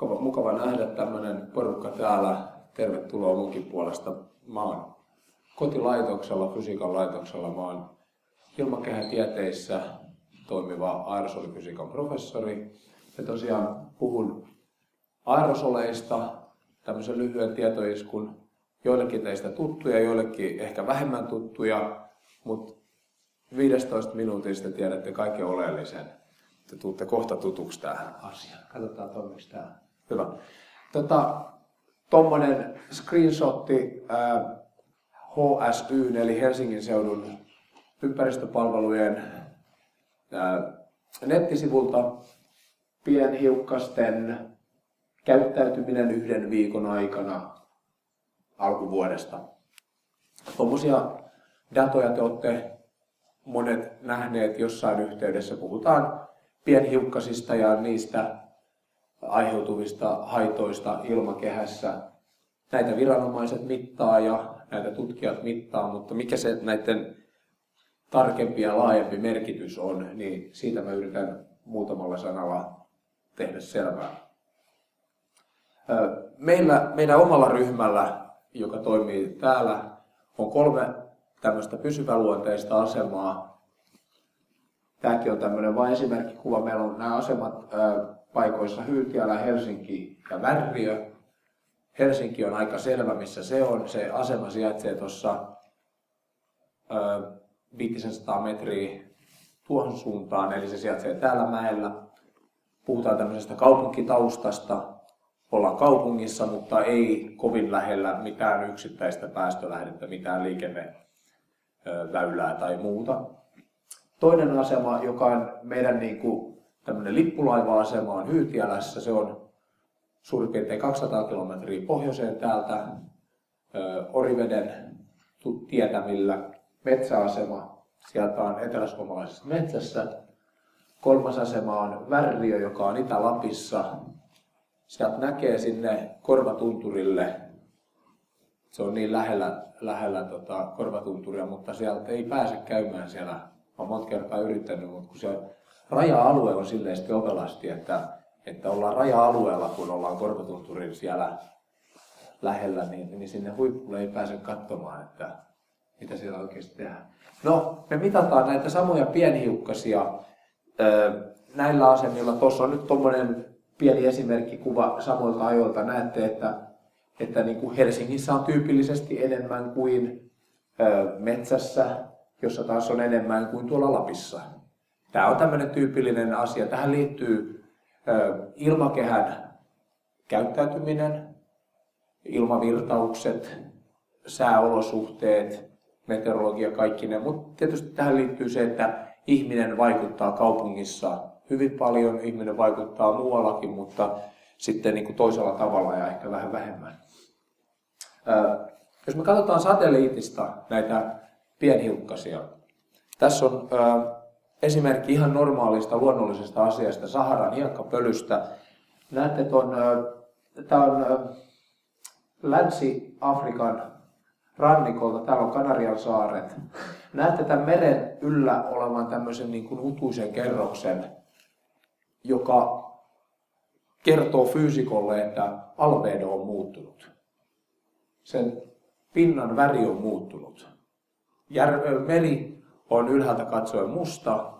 Mukava, mukava nähdä tämmöinen porukka täällä. Tervetuloa munkin puolesta. Mä oon kotilaitoksella, fysiikan laitoksella. Mä oon ilmakehätieteissä toimiva aerosolifysiikan professori. Ja tosiaan puhun aerosoleista, tämmöisen lyhyen tietoiskun, joillekin teistä tuttuja, joillekin ehkä vähemmän tuttuja, mutta 15 minuutista tiedätte kaiken oleellisen. Te tuutte kohta tutuksi tähän asiaan. Katsotaan toimiko tämä. Hyvä. Tota, Tuommoinen screenshotti äh, HSY, eli Helsingin seudun ympäristöpalvelujen äh, nettisivulta pienhiukkasten käyttäytyminen yhden viikon aikana alkuvuodesta. Tuommoisia datoja te olette monet nähneet jossain yhteydessä. Puhutaan pienhiukkasista ja niistä aiheutuvista haitoista ilmakehässä. Näitä viranomaiset mittaa ja näitä tutkijat mittaa, mutta mikä se näiden tarkempi ja laajempi merkitys on, niin siitä mä yritän muutamalla sanalla tehdä selvää. Meillä, meidän omalla ryhmällä, joka toimii täällä, on kolme tämmöistä pysyväluonteista asemaa. Tämäkin on tämmöinen vain esimerkkikuva. Meillä on nämä asemat paikoissa Hyytiälä, Helsinki ja Värriö. Helsinki on aika selvä, missä se on. Se asema sijaitsee tuossa 500 metriä tuohon suuntaan, eli se sijaitsee täällä mäellä. Puhutaan tämmöisestä kaupunkitaustasta. Ollaan kaupungissa, mutta ei kovin lähellä mitään yksittäistä päästölähdettä, mitään liikenneväylää tai muuta. Toinen asema, joka on meidän niin kuin tämmöinen lippulaiva-asema on Hyytiälässä. Se on suurin piirtein 200 kilometriä pohjoiseen täältä Oriveden tietämillä. Metsäasema, sieltä on eteläsuomalaisessa metsässä. Kolmas asema on Värriö, joka on Itä-Lapissa. Sieltä näkee sinne Korvatunturille. Se on niin lähellä, lähellä tota Korvatunturia, mutta sieltä ei pääse käymään siellä. Oon monta kertaa yrittänyt, mutta kun se raja-alue on silleen sitten ovelasti, että, että ollaan raja-alueella, kun ollaan Korkotunturin siellä lähellä, niin, niin sinne huippulle ei pääse katsomaan, että mitä siellä oikeasti tehdään. No, me mitataan näitä samoja pienhiukkasia näillä asemilla. Tuossa on nyt tuommoinen pieni esimerkkikuva samoilta ajoilta. Näette, että, että niin kuin Helsingissä on tyypillisesti enemmän kuin metsässä, jossa taas on enemmän kuin tuolla Lapissa. Tämä on tämmöinen tyypillinen asia. Tähän liittyy ilmakehän käyttäytyminen, ilmavirtaukset, sääolosuhteet, meteorologia, kaikki ne. Mutta tietysti tähän liittyy se, että ihminen vaikuttaa kaupungissa hyvin paljon, ihminen vaikuttaa muuallakin, mutta sitten niin kuin toisella tavalla ja ehkä vähän vähemmän. Jos me katsotaan satelliitista näitä pienhiukkasia, tässä on esimerkki ihan normaalista luonnollisesta asiasta, Saharan hiekkapölystä. Näette tuon, tämä on Länsi-Afrikan rannikolta, täällä on Kanarian saaret. Näette tämän meren yllä olevan tämmöisen niin kuin utuisen kerroksen, joka kertoo fyysikolle, että albedo on muuttunut. Sen pinnan väri on muuttunut. Jär, meri on ylhäältä katsoen musta,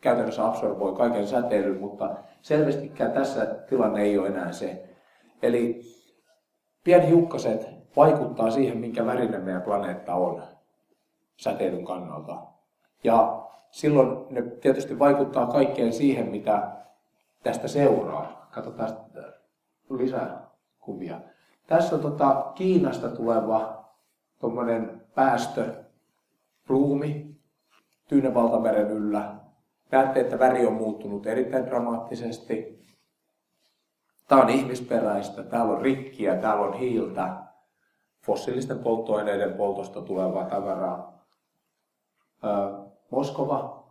käytännössä absorboi kaiken säteilyn, mutta selvästikään tässä tilanne ei ole enää se. Eli pienhiukkaset vaikuttaa siihen, minkä värinen meidän planeetta on säteilyn kannalta. Ja silloin ne tietysti vaikuttaa kaikkeen siihen, mitä tästä seuraa. Katsotaan lisää kuvia. Tässä on tota Kiinasta tuleva päästö ruumi Tyynen valtameren yllä. Näette, että väri on muuttunut erittäin dramaattisesti. Tämä on ihmisperäistä, täällä on rikkiä, täällä on hiiltä, fossiilisten polttoaineiden poltosta tulevaa tavaraa. Moskova,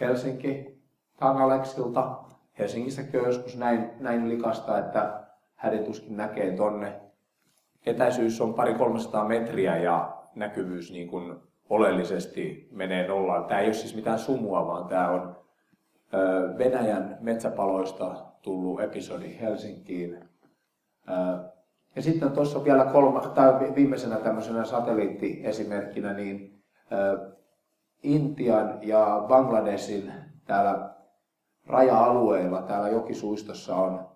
Helsinki, tämä on Aleksilta. Helsingissäkin on joskus näin, näin likasta, että hädituskin näkee tonne. Etäisyys on pari 300 metriä ja näkyvyys niin kuin oleellisesti menee nollaan. Tämä ei ole siis mitään sumua, vaan tämä on Venäjän metsäpaloista tullut episodi Helsinkiin. Ja sitten tuossa vielä kolma, tai viimeisenä tämmöisenä satelliittiesimerkkinä, niin Intian ja Bangladesin täällä raja-alueilla, täällä jokisuistossa on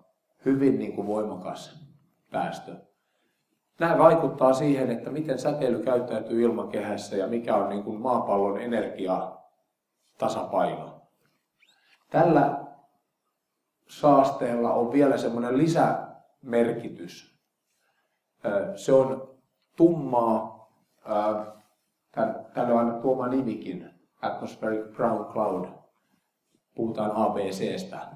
hyvin niin kuin voimakas päästö. Nämä vaikuttaa siihen, että miten säteily käyttäytyy ilmakehässä ja mikä on niin kuin maapallon energia tasapaino. Tällä saasteella on vielä semmoinen lisämerkitys. Se on tummaa, tänne on aina tuoma nimikin, Atmospheric Brown Cloud, puhutaan ABCstä.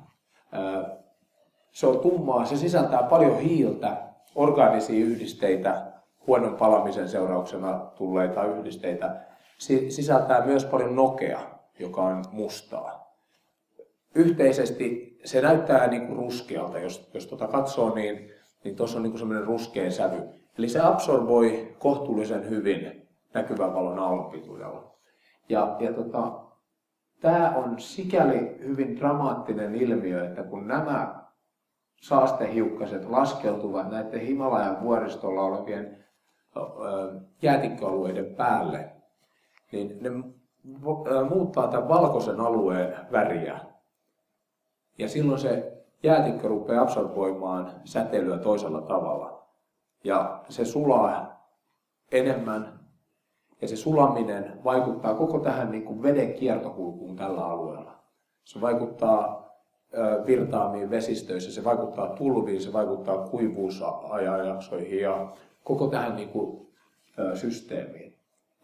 Se on tummaa, se sisältää paljon hiiltä, orgaanisia yhdisteitä, huonon palamisen seurauksena tulleita yhdisteitä, sisältää myös paljon nokea, joka on mustaa. Yhteisesti se näyttää niin kuin ruskealta, jos, jos tuota katsoo, niin, niin tuossa on niin kuin semmoinen ruskea sävy. Eli se absorboi kohtuullisen hyvin näkyvän valon aallonpituudella. Ja, ja tota, tämä on sikäli hyvin dramaattinen ilmiö, että kun nämä saastehiukkaset laskeutuvat näiden Himalajan vuoristolla olevien jäätikköalueiden päälle, niin ne muuttaa tämän valkoisen alueen väriä. Ja silloin se jäätikkö rupeaa absorboimaan säteilyä toisella tavalla. Ja se sulaa enemmän ja se sulaminen vaikuttaa koko tähän niin kuin veden kiertokulkuun tällä alueella. Se vaikuttaa virtaamiin vesistöissä, se vaikuttaa tulviin, se vaikuttaa kuivuusajanjaksoihin ja koko tähän niin kuin, systeemiin.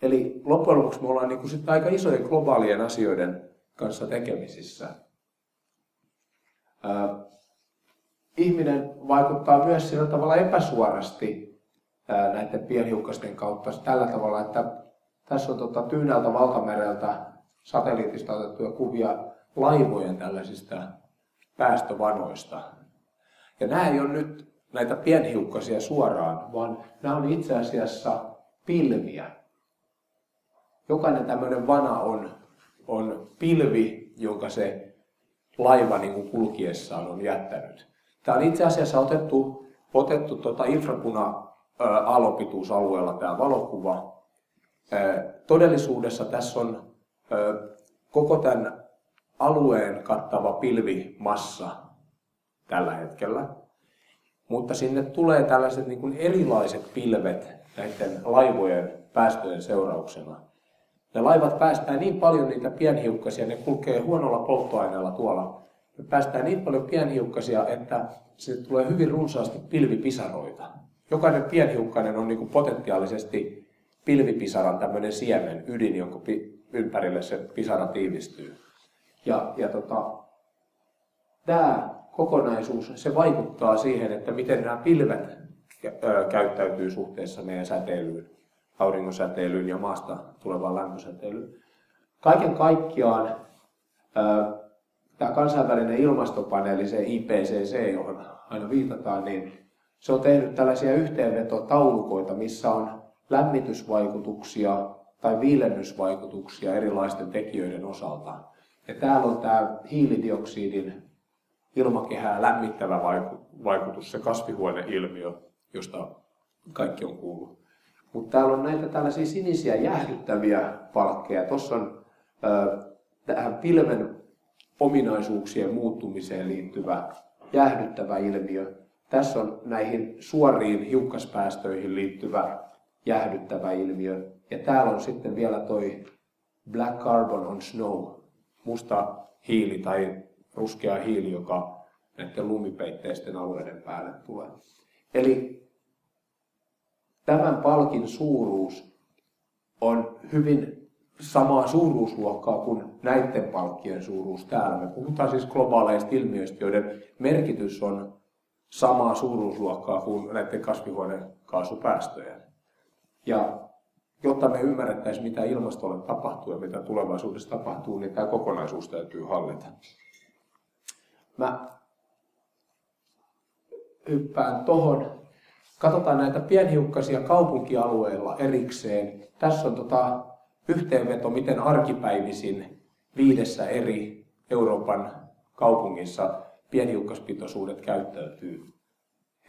Eli loppujen lopuksi me ollaan niin kuin sit aika isojen globaalien asioiden kanssa tekemisissä. Ihminen vaikuttaa myös sillä tavalla epäsuorasti näiden pienhiukkasten kautta tällä tavalla, että tässä on tota Tyyneltä valtamereltä satelliitista otettuja kuvia laivojen tällaisista päästövanoista. Ja nämä ei ole nyt näitä pienhiukkasia suoraan, vaan nämä on itse asiassa pilviä. Jokainen tämmöinen vana on, on pilvi, jonka se laiva niin kuin kulkiessaan on jättänyt. Tämä on itse asiassa otettu, otettu tuota infrapuna aallonpituusalueella tämä valokuva. Todellisuudessa tässä on koko tämän alueen kattava pilvimassa tällä hetkellä. Mutta sinne tulee tällaiset niin kuin erilaiset pilvet näiden laivojen päästöjen seurauksena. Ne laivat päästää niin paljon niitä pienhiukkasia, ne kulkee huonolla polttoaineella tuolla. Ne päästää niin paljon pienhiukkasia, että se tulee hyvin runsaasti pilvipisaroita. Jokainen pienhiukkainen on niin kuin potentiaalisesti pilvipisaran tämmöinen siemen, ydin, jonka ympärille se pisara tiivistyy. Ja, ja tota, tämä kokonaisuus, se vaikuttaa siihen, että miten nämä pilvet käyttäytyy suhteessa meidän säteilyyn, auringonsäteilyyn ja maasta tulevaan lämpösäteilyyn. Kaiken kaikkiaan tämä kansainvälinen ilmastopaneeli, se IPCC, johon aina viitataan, niin se on tehnyt tällaisia yhteenvetotaulukoita, missä on lämmitysvaikutuksia tai viilennysvaikutuksia erilaisten tekijöiden osalta. Ja täällä on tämä hiilidioksidin ilmakehää lämmittävä vaikutus, se kasvihuoneilmiö, josta kaikki on kuullut. Mutta täällä on näitä tällaisia sinisiä jäähdyttäviä palkkeja. Tuossa on äh, tähän pilven ominaisuuksien muuttumiseen liittyvä jäähdyttävä ilmiö. Tässä on näihin suoriin hiukkaspäästöihin liittyvä jäähdyttävä ilmiö. Ja täällä on sitten vielä toi Black Carbon on Snow, musta hiili tai ruskea hiili, joka näiden lumipeitteisten alueiden päälle tulee. Eli tämän palkin suuruus on hyvin samaa suuruusluokkaa kuin näiden palkkien suuruus täällä. Me puhutaan siis globaaleista ilmiöistä, joiden merkitys on samaa suuruusluokkaa kuin näiden kasvihuonekaasupäästöjen. Ja jotta me ymmärrettäisiin, mitä ilmastolle tapahtuu ja mitä tulevaisuudessa tapahtuu, niin tämä kokonaisuus täytyy hallita. Mä hyppään tuohon. Katsotaan näitä pienhiukkasia kaupunkialueilla erikseen. Tässä on tota yhteenveto, miten arkipäivisin viidessä eri Euroopan kaupungissa pienhiukkaspitoisuudet käyttäytyy.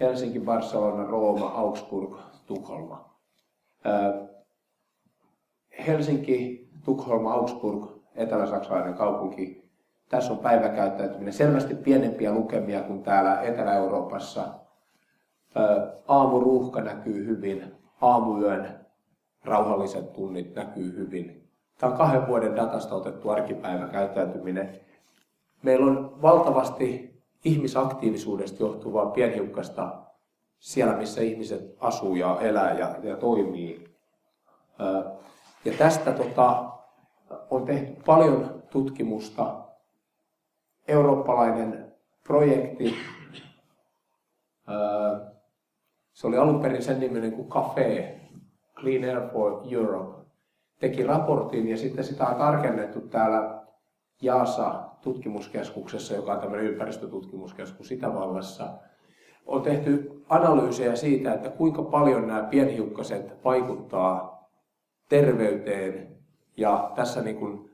Helsinki, Barcelona, Rooma, Augsburg, Tukholma. Helsinki, Tukholma, Augsburg, etelä-saksalainen kaupunki. Tässä on päiväkäyttäytyminen selvästi pienempiä lukemia kuin täällä Etelä-Euroopassa. Aamuruuhka näkyy hyvin, aamuyön rauhalliset tunnit näkyy hyvin. Tämä on kahden vuoden datasta otettu arkipäiväkäyttäytyminen. Meillä on valtavasti ihmisaktiivisuudesta johtuvaa pienhiukkasta siellä, missä ihmiset asuu ja elää ja, ja toimii. Ja tästä tota, on tehty paljon tutkimusta. Eurooppalainen projekti, se oli alun perin sen niminen kuin CAFE, Clean Air for Europe, teki raportin ja sitten sitä on tarkennettu täällä JASA tutkimuskeskuksessa, joka on tämmöinen ympäristötutkimuskeskus Itävallassa. On tehty analyysejä siitä, että kuinka paljon nämä pienhiukkaset vaikuttaa terveyteen ja tässä niin kuin,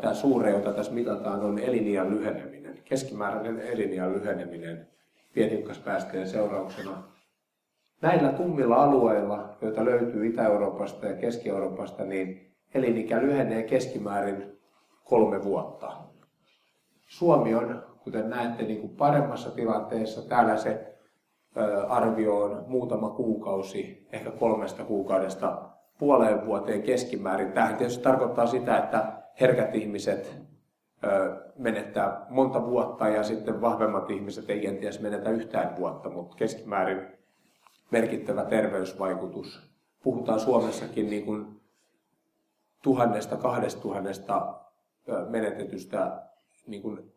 tämä suure, jota tässä mitataan, on eliniän lyheneminen, keskimääräinen eliniän lyheneminen pienhiukkaspäästöjen seurauksena. Näillä tummilla alueilla, joita löytyy Itä-Euroopasta ja Keski-Euroopasta, niin elinikä lyhenee keskimäärin kolme vuotta. Suomi on, kuten näette, niin kuin paremmassa tilanteessa. Täällä se arvio on muutama kuukausi, ehkä kolmesta kuukaudesta puoleen vuoteen keskimäärin. Tähän tietysti tarkoittaa sitä, että herkät ihmiset menettää monta vuotta ja sitten vahvemmat ihmiset ei kenties menetä yhtään vuotta, mutta keskimäärin merkittävä terveysvaikutus. Puhutaan Suomessakin niin kuin tuhannesta, kahdesta tuhannesta menetetystä niin kuin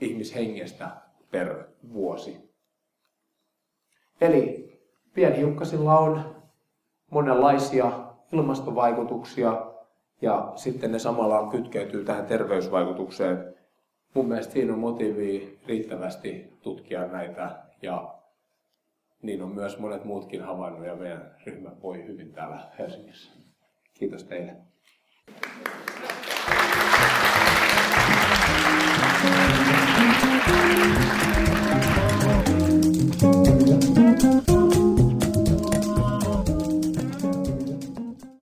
ihmishengestä per vuosi. Eli pienhiukkasilla on monenlaisia ilmastovaikutuksia ja sitten ne samalla kytkeytyy tähän terveysvaikutukseen. Mun mielestä siinä on motiivi riittävästi tutkia näitä ja niin on myös monet muutkin havainnut ja meidän ryhmä voi hyvin täällä Helsingissä. Kiitos teille.